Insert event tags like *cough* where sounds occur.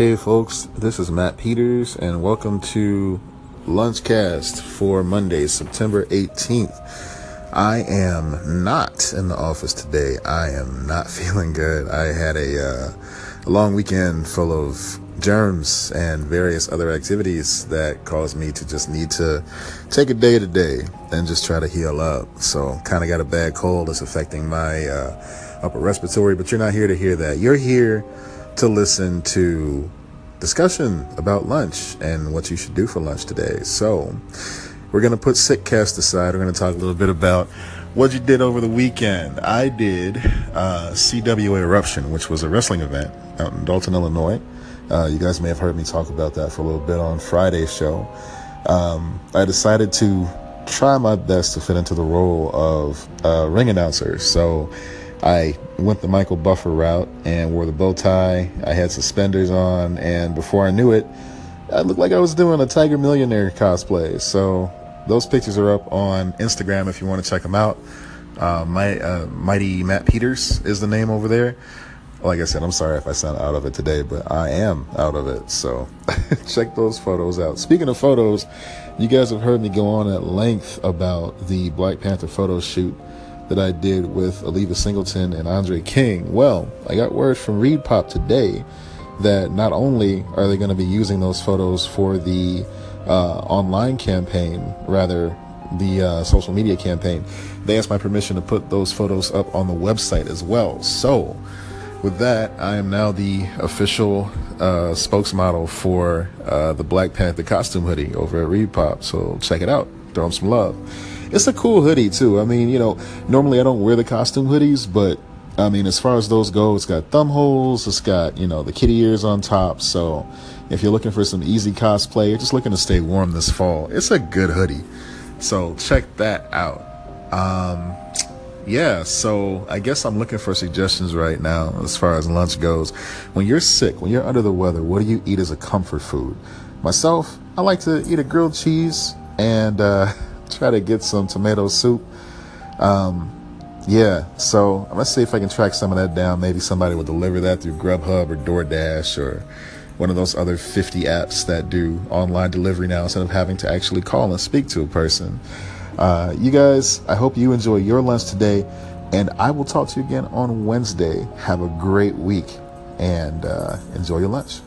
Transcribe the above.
Hey folks, this is Matt Peters and welcome to Lunchcast for Monday, September 18th. I am not in the office today. I am not *laughs* feeling good. I had a, uh, a long weekend full of germs and various other activities that caused me to just need to take a day to day and just try to heal up. So kind of got a bad cold. that's affecting my uh, upper respiratory, but you're not here to hear that. You're here to listen to discussion about lunch and what you should do for lunch today. So we're going to put Sickcast aside. We're going to talk a little bit about what you did over the weekend. I did uh, CWA Eruption, which was a wrestling event out in Dolton, Illinois. Uh, you guys may have heard me talk about that for a little bit on Friday's show. Um, I decided to try my best to fit into the role of a ring announcer. So I went the Michael Buffer route and wore the bow tie. I had suspenders on, and before I knew it, I looked like I was doing a Tiger Millionaire cosplay. So those pictures are up on Instagram if you want to check them out. Uh, my uh, Mighty Matt Peters is the name over there like I said, I'm sorry if I sound out of it today, but I am out of it. So *laughs* check those photos out. Speaking of photos, you guys have heard me go on at length about the Black Panther photo shoot that I did with Aliva Singleton and Andre King. Well, I got word from ReedPop today that not only are they going to be using those photos for the uh, online campaign, rather the uh, social media campaign, they asked my permission to put those photos up on the website as well. So with that, I am now the official uh, spokesmodel for uh, the Black Panther costume hoodie over at ReedPop. So check it out. Throw them some love. It's a cool hoodie too. I mean, you know, normally I don't wear the costume hoodies, but I mean, as far as those go, it's got thumb holes. It's got you know the kitty ears on top. So if you're looking for some easy cosplay, just looking to stay warm this fall, it's a good hoodie. So check that out. Um, yeah, so I guess I'm looking for suggestions right now as far as lunch goes. When you're sick, when you're under the weather, what do you eat as a comfort food? Myself, I like to eat a grilled cheese and uh, *laughs* try to get some tomato soup. Um, yeah, so let's see if I can track some of that down. Maybe somebody will deliver that through Grubhub or DoorDash or one of those other 50 apps that do online delivery now instead of having to actually call and speak to a person. Uh, you guys, I hope you enjoy your lunch today, and I will talk to you again on Wednesday. Have a great week and uh, enjoy your lunch.